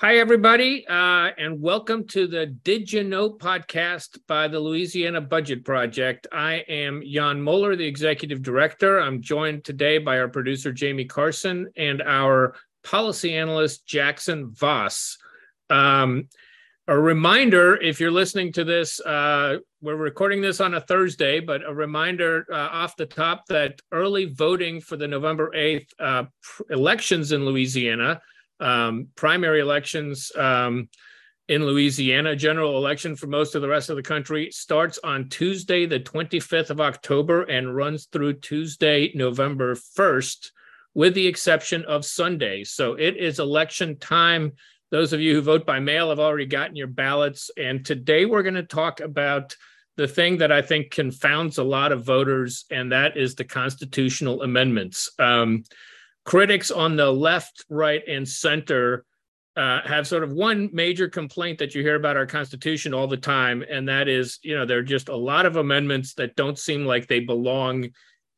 Hi, everybody, uh, and welcome to the Did You Know podcast by the Louisiana Budget Project. I am Jan Moller, the executive director. I'm joined today by our producer, Jamie Carson, and our policy analyst, Jackson Voss. Um, a reminder if you're listening to this, uh, we're recording this on a Thursday, but a reminder uh, off the top that early voting for the November 8th uh, elections in Louisiana um, primary elections um, in Louisiana, general election for most of the rest of the country starts on Tuesday, the 25th of October, and runs through Tuesday, November 1st, with the exception of Sunday. So it is election time. Those of you who vote by mail have already gotten your ballots. And today we're going to talk about the thing that I think confounds a lot of voters, and that is the constitutional amendments. Um, critics on the left, right, and center uh, have sort of one major complaint that you hear about our Constitution all the time, and that is, you know, there are just a lot of amendments that don't seem like they belong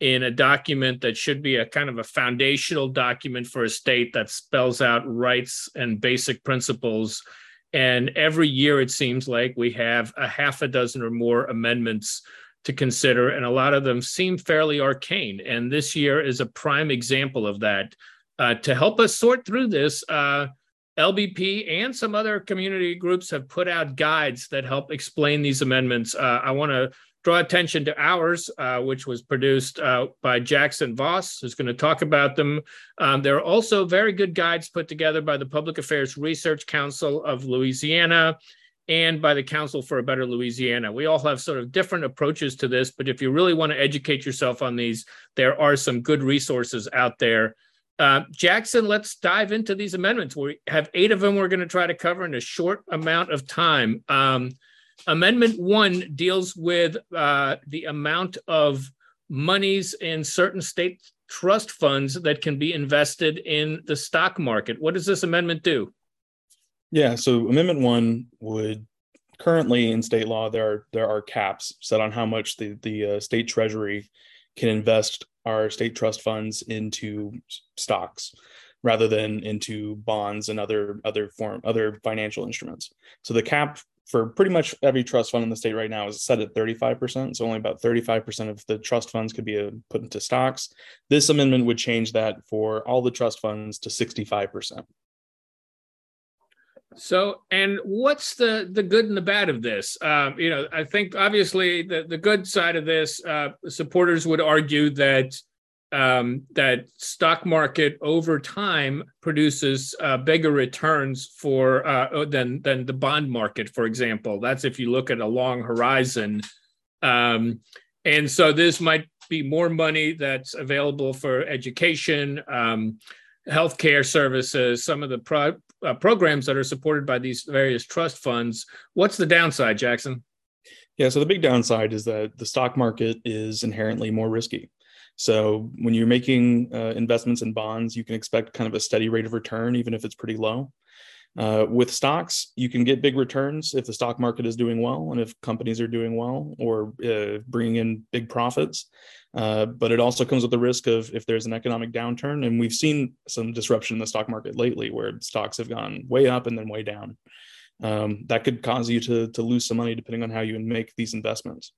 in a document that should be a kind of a foundational document for a state that spells out rights and basic principles. And every year, it seems like we have a half a dozen or more amendments to consider, and a lot of them seem fairly arcane. And this year is a prime example of that. Uh, to help us sort through this, uh, LBP and some other community groups have put out guides that help explain these amendments. Uh, I want to draw attention to ours, uh, which was produced uh, by Jackson Voss, who's going to talk about them. Um, there are also very good guides put together by the Public Affairs Research Council of Louisiana and by the Council for a Better Louisiana. We all have sort of different approaches to this, but if you really want to educate yourself on these, there are some good resources out there. Uh, Jackson, let's dive into these amendments. We have eight of them we're going to try to cover in a short amount of time. Um, amendment one deals with uh, the amount of monies in certain state trust funds that can be invested in the stock market. What does this amendment do? Yeah, so Amendment One would currently in state law there are there are caps set on how much the the uh, state treasury can invest our state trust funds into stocks rather than into bonds and other other form other financial instruments. So the cap for pretty much every trust fund in the state right now is set at 35%. So only about 35% of the trust funds could be uh, put into stocks. This amendment would change that for all the trust funds to 65%. So, and what's the the good and the bad of this? Um, you know, I think obviously the the good side of this, uh, supporters would argue that um, that stock market over time produces uh, bigger returns for uh, than than the bond market, for example. That's if you look at a long horizon, um, and so this might be more money that's available for education. Um, healthcare services, some of the pro- uh, programs that are supported by these various trust funds. What's the downside, Jackson? Yeah, so the big downside is that the stock market is inherently more risky. So when you're making uh, investments in bonds, you can expect kind of a steady rate of return, even if it's pretty low. Uh, with stocks, you can get big returns if the stock market is doing well and if companies are doing well or uh, bringing in big profits. Uh, but it also comes with the risk of if there's an economic downturn, and we've seen some disruption in the stock market lately where stocks have gone way up and then way down. Um, that could cause you to, to lose some money depending on how you make these investments.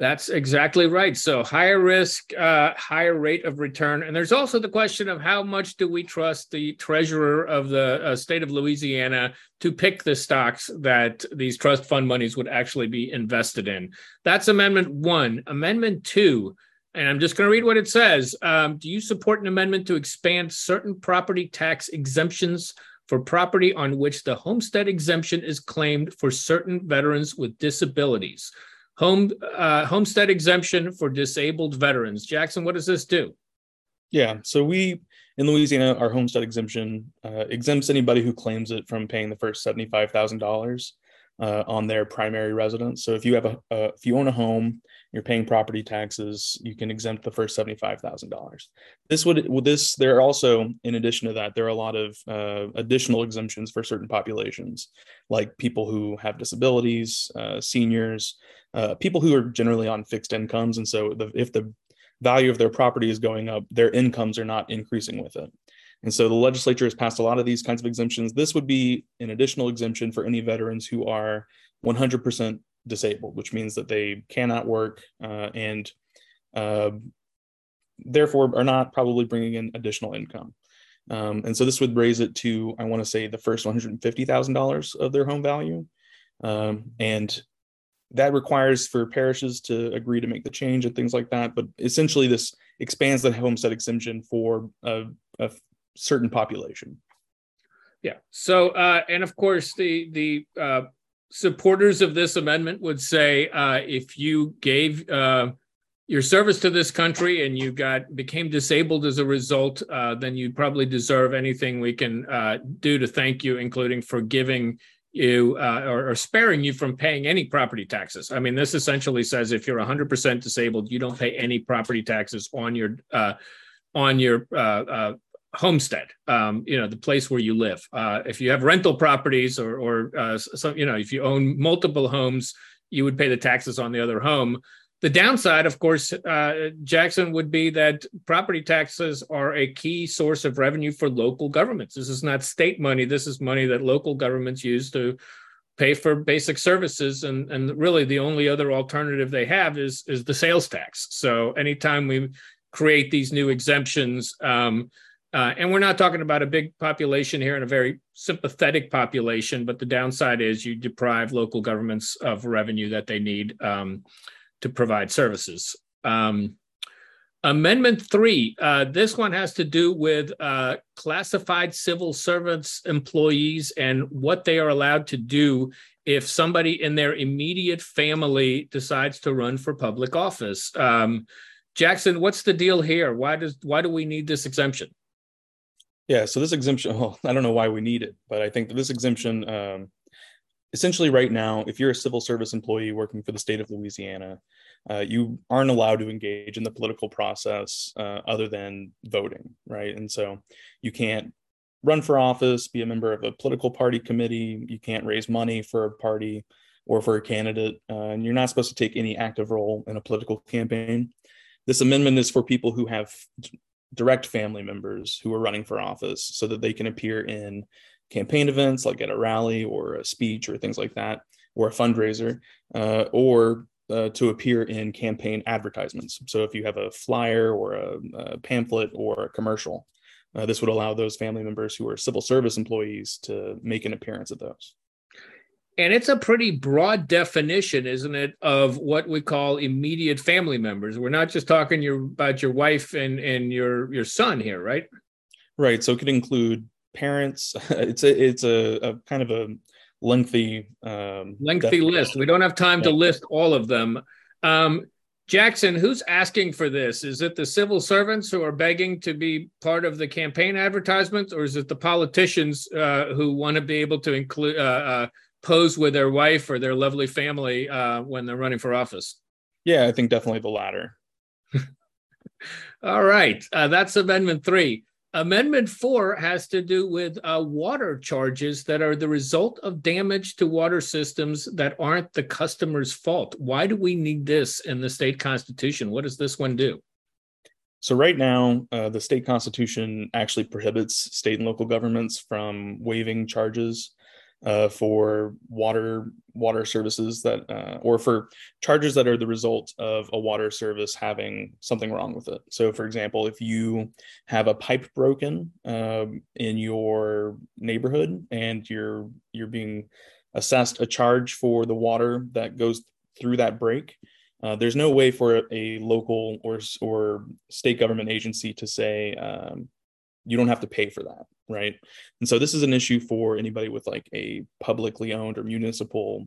That's exactly right. So higher risk, uh, higher rate of return, and there's also the question of how much do we trust the treasurer of the uh, state of Louisiana to pick the stocks that these trust fund monies would actually be invested in. That's Amendment One. Amendment Two, and I'm just going to read what it says. Um, do you support an amendment to expand certain property tax exemptions? For property on which the homestead exemption is claimed for certain veterans with disabilities home uh, homestead exemption for disabled veterans. Jackson, what does this do? Yeah, so we in Louisiana, our homestead exemption uh, exempts anybody who claims it from paying the first seventy-five thousand uh, on their primary residence. So if you have a uh, if you own a home, you're paying property taxes, you can exempt the first seventy-five thousand dollars. This would well, this there are also in addition to that there are a lot of uh, additional exemptions for certain populations, like people who have disabilities, uh, seniors uh, people who are generally on fixed incomes, and so the, if the value of their property is going up, their incomes are not increasing with it. And so the legislature has passed a lot of these kinds of exemptions. This would be an additional exemption for any veterans who are 100% disabled, which means that they cannot work uh, and uh, therefore are not probably bringing in additional income. Um, and so this would raise it to, I want to say, the first $150,000 of their home value. Um, and that requires for parishes to agree to make the change and things like that. But essentially, this expands the homestead exemption for a, a certain population. Yeah. So, uh, and of course, the the uh, supporters of this amendment would say uh, if you gave uh, your service to this country and you got became disabled as a result, uh, then you probably deserve anything we can uh, do to thank you, including forgiving you uh, or, or, sparing you from paying any property taxes. I mean, this essentially says if you're 100% disabled, you don't pay any property taxes on your uh, on your homestead. Um, you know, the place where you live. if you have rental properties or or some, you know, if you own multiple homes, you would pay the taxes on the other home. The downside, of course, uh, Jackson, would be that property taxes are a key source of revenue for local governments. This is not state money. This is money that local governments use to pay for basic services. And, and really, the only other alternative they have is, is the sales tax. So anytime we create these new exemptions, um, uh, and we're not talking about a big population here and a very sympathetic population, but the downside is you deprive local governments of revenue that they need. Um, to provide services. Um, amendment three, uh, this one has to do with uh, classified civil servants employees and what they are allowed to do if somebody in their immediate family decides to run for public office. Um, Jackson, what's the deal here? Why does why do we need this exemption? Yeah, so this exemption, well, I don't know why we need it, but I think that this exemption um, essentially right now if you're a civil service employee working for the state of louisiana uh, you aren't allowed to engage in the political process uh, other than voting right? And so you can't run for office be a member of a political party committee you can't raise money for a party or for a candidate uh, and you're not supposed to take any active role in a political campaign. This amendment is for people who have direct family members who are running for office so that they can appear in campaign events like at a rally or a speech or things like that, or a fundraiser, uh, or uh, to appear in campaign advertisements. So if you have a flyer or a, a pamphlet or a commercial, uh, this would allow those family members who are civil service employees to make an appearance at those. And it's a pretty broad definition, isn't it, of what we call immediate family members. We're not just talking your, about your wife and, and your, your son here, right? Right. So it could include parents. It's a it's a, a kind of a lengthy um, lengthy list. We don't have time to list all of them. Um, Jackson, who's asking for this? Is it the civil servants who are begging to be part of the campaign advertisements, or is it the politicians uh, who want to be able to include uh, uh, pose with their wife or their lovely family uh, when they're running for office? Yeah, I think definitely the latter. All right, uh, that's Amendment Three. Amendment four has to do with uh, water charges that are the result of damage to water systems that aren't the customer's fault. Why do we need this in the state constitution? What does this one do? So, right now, uh, the state constitution actually prohibits state and local governments from waiving charges uh, for water water services that uh, or for charges that are the result of a water service having something wrong with it. So for example if you have a pipe broken um, in your neighborhood and you're you're being assessed a charge for the water that goes through that break uh, there's no way for a local or or state government agency to say um, you don't have to pay for that right? And so this is an issue for anybody with like a publicly owned or municipal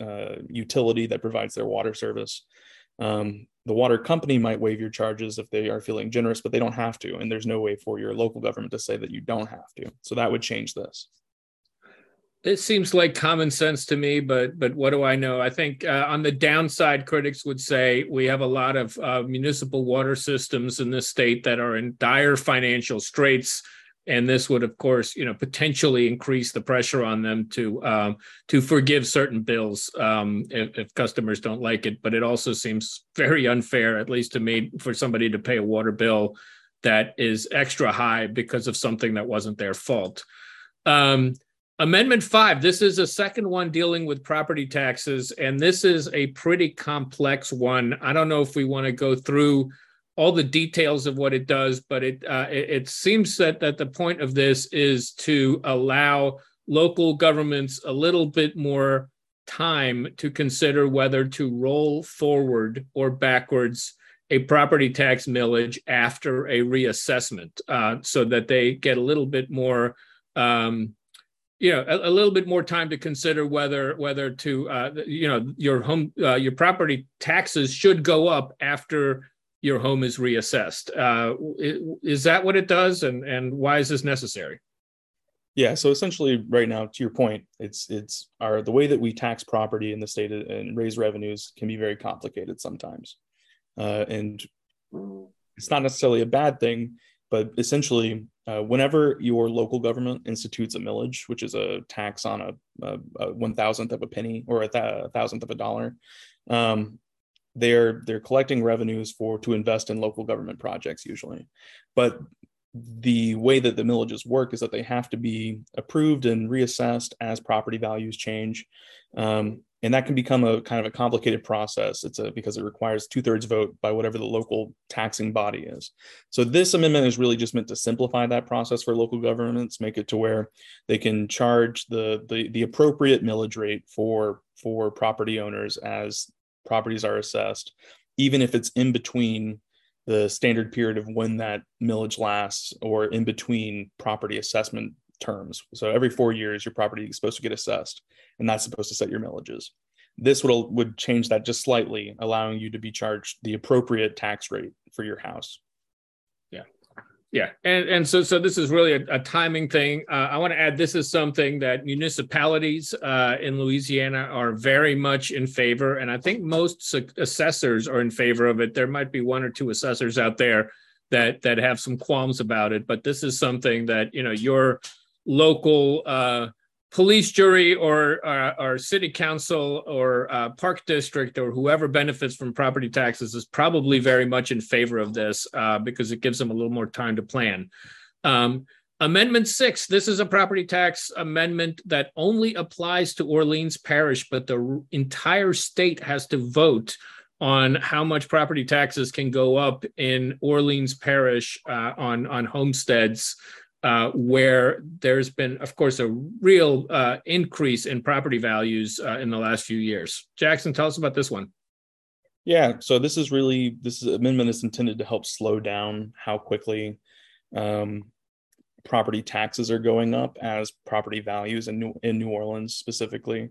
uh, utility that provides their water service. Um, the water company might waive your charges if they are feeling generous but they don't have to and there's no way for your local government to say that you don't have to. So that would change this it seems like common sense to me, but but what do I know? I think uh, on the downside, critics would say we have a lot of uh, municipal water systems in this state that are in dire financial straits, and this would, of course, you know, potentially increase the pressure on them to um, to forgive certain bills um, if, if customers don't like it. But it also seems very unfair, at least to me, for somebody to pay a water bill that is extra high because of something that wasn't their fault. Um, amendment five, this is a second one dealing with property taxes, and this is a pretty complex one. I don't know if we want to go through all the details of what it does, but it, uh, it, it seems that that the point of this is to allow local governments a little bit more time to consider whether to roll forward or backwards a property tax millage after a reassessment uh, so that they get a little bit more um, you know a, a, little bit more time to consider whether whether to uh, you know your home uh, your property taxes should go up after your home is reassessed. Uh, is that what it does? And and why is this necessary? Yeah so essentially right now to your point it's it's our the way that we tax property in the state and raise revenues can be very complicated sometimes. Uh, and it's not necessarily a bad thing, but essentially, uh, whenever your local government institutes a millage, which is a tax on a, a, a one thousandth of a penny or a, th- a thousandth of a dollar, um, they're they're collecting revenues for to invest in local government projects usually, but the way that the millages work is that they have to be approved and reassessed as property values change. Um, and that can become a kind of a complicated process it's a because it requires two-thirds vote by whatever the local taxing body is so this amendment is really just meant to simplify that process for local governments make it to where they can charge the the, the appropriate millage rate for for property owners as properties are assessed even if it's in between the standard period of when that millage lasts or in between property assessment terms. So every four years, your property is supposed to get assessed, and that's supposed to set your millages. This would would change that just slightly, allowing you to be charged the appropriate tax rate for your house. Yeah, and and so so this is really a, a timing thing. Uh, I want to add this is something that municipalities uh, in Louisiana are very much in favor, and I think most assessors are in favor of it. There might be one or two assessors out there that that have some qualms about it, but this is something that you know your local uh, police jury or, uh, city council or uh, park district or whoever benefits from property taxes is probably very much in favor of this uh, because it gives them a little more time to plan. Um, amendment six, this is a property tax amendment that only applies to Orleans Parish, but the entire state has to vote on how much property taxes can go up in Orleans Parish uh, on, on homesteads uh, where there's been, of course, a real uh, increase in property values uh, in the last few years. Jackson, tell us about this one. Yeah, so this is really this is, amendment is intended to help slow down how quickly um, property taxes are going up as property values in New, in New Orleans specifically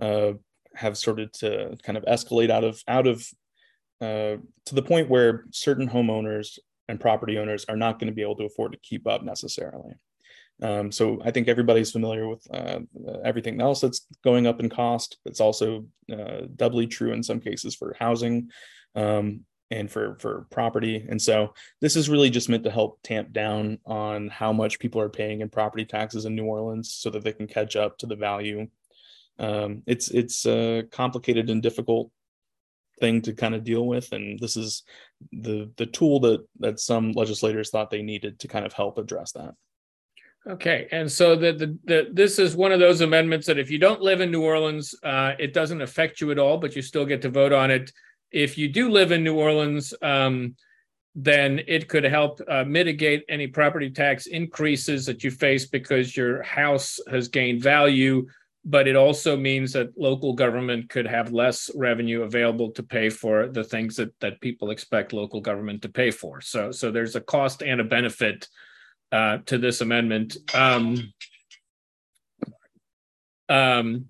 uh, have started to kind of escalate out of out of uh, to the point where certain homeowners and property owners are not going to be able to afford to keep up necessarily. Um, so I think everybody's familiar with uh, everything else that's going up in cost. It's also uh, doubly true in some cases for housing um, and for for property. And so this is really just meant to help tamp down on how much people are paying in property taxes in New Orleans, so that they can catch up to the value. Um, it's it's uh, complicated and difficult thing to kind of deal with and this is the the tool that that some legislators thought they needed to kind of help address that. Okay and so the, the, the this is one of those amendments that if you don't live in new orleans uh, it doesn't affect you at all but you still get to vote on it. If you do live in new orleans um, then it could help uh, mitigate any property tax increases that you face because your house has gained value but it also means that local government could have less revenue available to pay for the things that that people expect local government to pay for. So so there's a cost and a benefit uh, to this amendment. Um, um,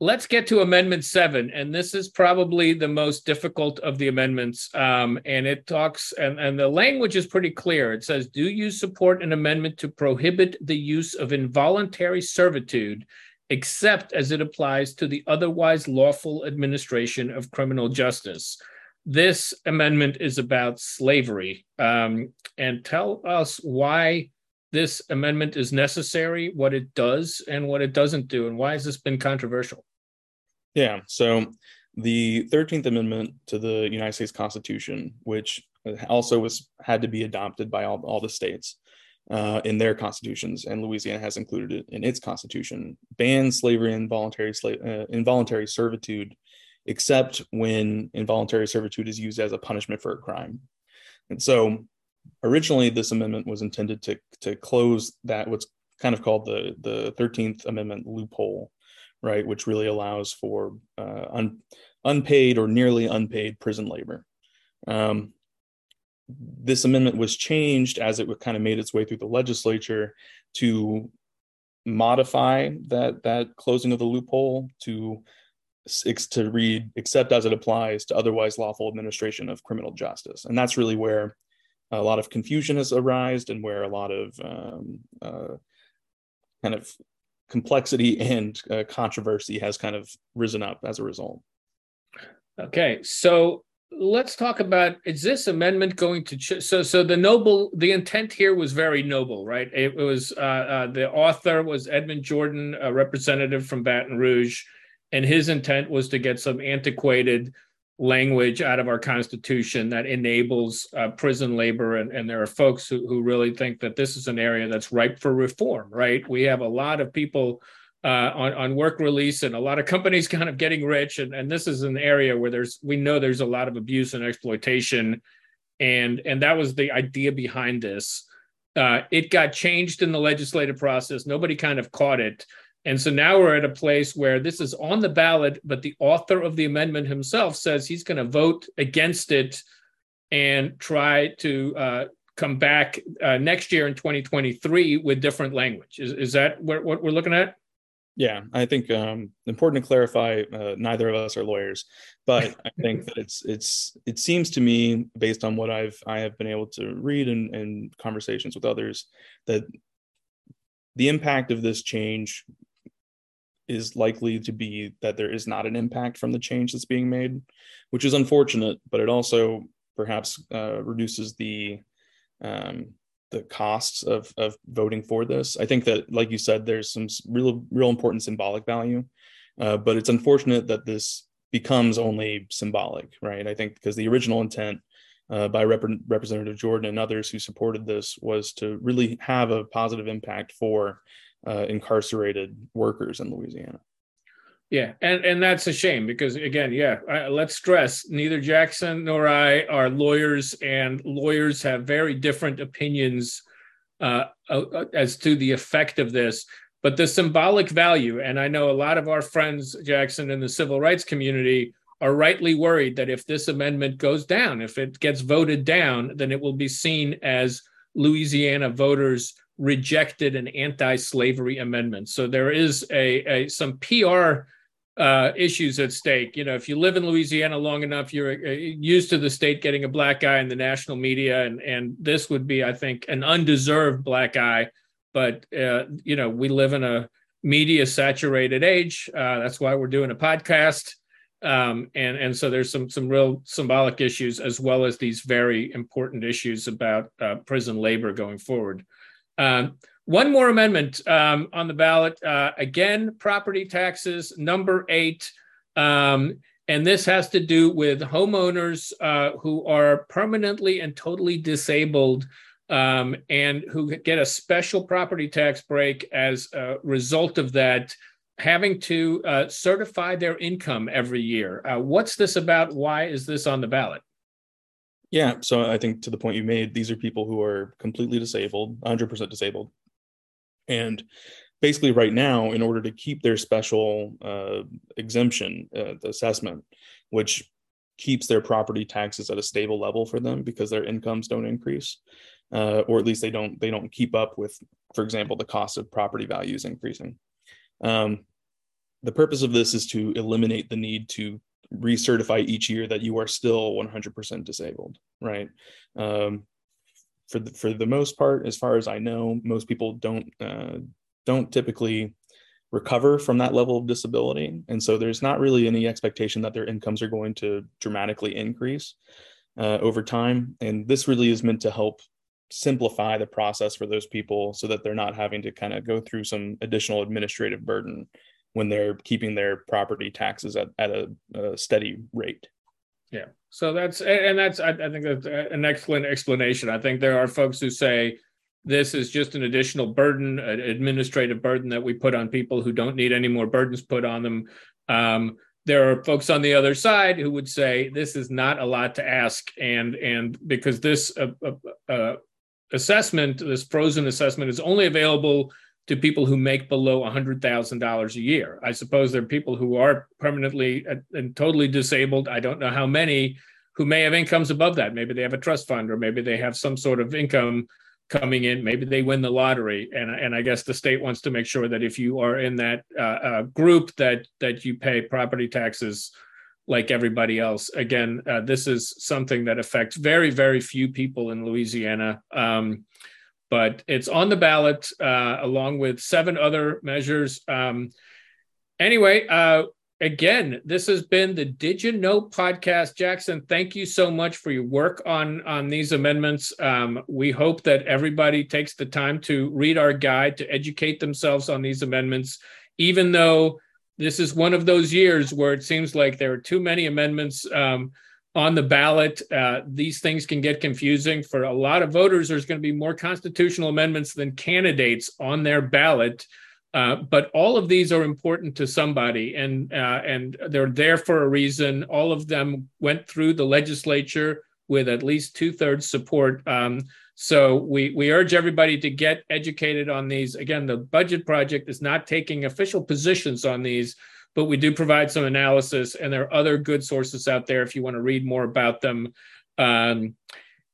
let's get to Amendment Seven, and this is probably the most difficult of the amendments. Um, and it talks, and, and the language is pretty clear. It says, "Do you support an amendment to prohibit the use of involuntary servitude?" Except as it applies to the otherwise lawful administration of criminal justice. This amendment is about slavery. Um, and tell us why this amendment is necessary, what it does, and what it doesn't do, and why has this been controversial? Yeah. So the 13th Amendment to the United States Constitution, which also was had to be adopted by all, all the states uh, in their constitutions, and Louisiana has included it in its constitution. Bans slavery and involuntary slave, uh, involuntary servitude, except when involuntary servitude is used as a punishment for a crime. And so, originally, this amendment was intended to to close that what's kind of called the the Thirteenth Amendment loophole, right, which really allows for uh, un, unpaid or nearly unpaid prison labor. Um, this amendment was changed as it kind of made its way through the legislature to modify that that closing of the loophole to to read except as it applies to otherwise lawful administration of criminal justice. And that's really where a lot of confusion has arisen and where a lot of um, uh, kind of complexity and uh, controversy has kind of risen up as a result. Okay so let's talk about is this amendment going to ch- so so the noble the intent here was very noble right? It was uh, uh, the author was edmond jordan a representative from baton rouge and his intent was to get some antiquated language out of our constitution that enables uh, prison labor and, and there are folks who, who really think that this is an area that's ripe for reform right? We have a lot of people uh, on on work release and a lot of companies kind of getting rich. And, and this is an area where there's we know there's a lot of abuse and exploitation. And and that was the idea behind this. Uh, it got changed in the legislative process. Nobody kind of caught it. And so now we're at a place where this is on the ballot but the author of the amendment himself says he's going to vote against it and try to uh, come back uh, next year in 2023 with different language. Is, is that what, what we're looking at yeah, I think um, important to clarify. Uh, neither of us are lawyers, but I think that it's it's it seems to me, based on what I've I have been able to read and, and conversations with others, that the impact of this change is likely to be that there is not an impact from the change that's being made, which is unfortunate. But it also perhaps uh, reduces the um, the costs of of voting for this. I think that, like you said, there's some real real important symbolic value, uh, but it's unfortunate that this becomes only symbolic, right? I think because the original intent uh, by Rep- Representative Jordan and others who supported this was to really have a positive impact for uh, incarcerated workers in Louisiana. Yeah, and and that's a shame because again, yeah, I, let's stress neither Jackson nor I are lawyers, and lawyers have very different opinions uh, uh, as to the effect of this. But the symbolic value, and I know a lot of our friends, Jackson, in the civil rights community, are rightly worried that if this amendment goes down, if it gets voted down, then it will be seen as Louisiana voters rejected an anti-slavery amendment. So there is a, a some PR uh, issues at stake. You know, if you live in Louisiana long enough, you're uh, used to the state getting a black eye in the national media, and and this would be, I think, an undeserved black eye. But uh, you know, we live in a media saturated age. Uh, that's why we're doing a podcast, um, and and so there's some some real symbolic issues as well as these very important issues about uh, prison labor going forward. Um, one more amendment um, on the ballot. Uh, again, property taxes, number eight. Um, and this has to do with homeowners uh, who are permanently and totally disabled um, and who get a special property tax break as a result of that, having to uh, certify their income every year. Uh, what's this about? Why is this on the ballot? Yeah, so I think to the point you made, these are people who are completely disabled, 100% disabled, and basically, right now, in order to keep their special uh, exemption uh, assessment, which keeps their property taxes at a stable level for them because their incomes don't increase, uh, or at least they don't they don't keep up with, for example, the cost of property values increasing. Um, the purpose of this is to eliminate the need to recertify each year that you are still 100% disabled, right? Um, for the, for the most part, as far as I know, most people don't uh, don't typically recover from that level of disability, and so there's not really any expectation that their incomes are going to dramatically increase uh, over time. And this really is meant to help simplify the process for those people so that they're not having to kind of go through some additional administrative burden when they're keeping their property taxes at, at a, a steady rate. Yeah. So that's and that's I, I think that's an excellent explanation. I think there are folks who say this is just an additional burden, an administrative burden that we put on people who don't need any more burdens put on them. Um, there are folks on the other side who would say this is not a lot to ask, and and because this uh, uh, uh, assessment, this frozen assessment, is only available to people who make below $100,000 a year. I suppose there are people who are permanently and totally disabled. I don't know how many who may have incomes above that. Maybe they have a trust fund or maybe they have some sort of income coming in. Maybe they win the lottery. And, and I guess the state wants to make sure that if you are in that uh, uh, group that, that you pay property taxes like everybody else. Again, uh, this is something that affects very, very few people in Louisiana. Um, but it's on the ballot uh, along with seven other measures. Um, anyway, uh, again, this has been the Did You Know podcast. Jackson, thank you so much for your work on on these amendments. Um, we hope that everybody takes the time to read our guide to educate themselves on these amendments, even though this is one of those years where it seems like there are too many amendments. Um, on the ballot. Uh, these things can get confusing for a lot of voters. There's going to be more constitutional amendments than candidates on their ballot. Uh, but all of these are important to somebody, and uh, and they're there for a reason. All of them went through the legislature with at least two thirds support. Um, so we we urge everybody to get educated on these. Again, the budget project is not taking official positions on these but we do provide some analysis, and there are other good sources out there if you want to read more about them. Um,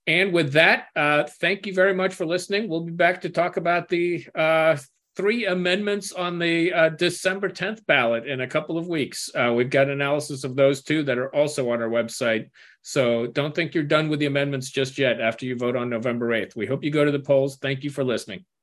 and with that, uh, thank you very much for listening. We'll be back to talk about the uh, three amendments on the uh, December 10th ballot in a couple of weeks. Uh, we've got analysis of those two that are also on our website. So don't think you're done with the amendments just yet after you vote on November 8th. We hope you go to the polls. Thank you for listening.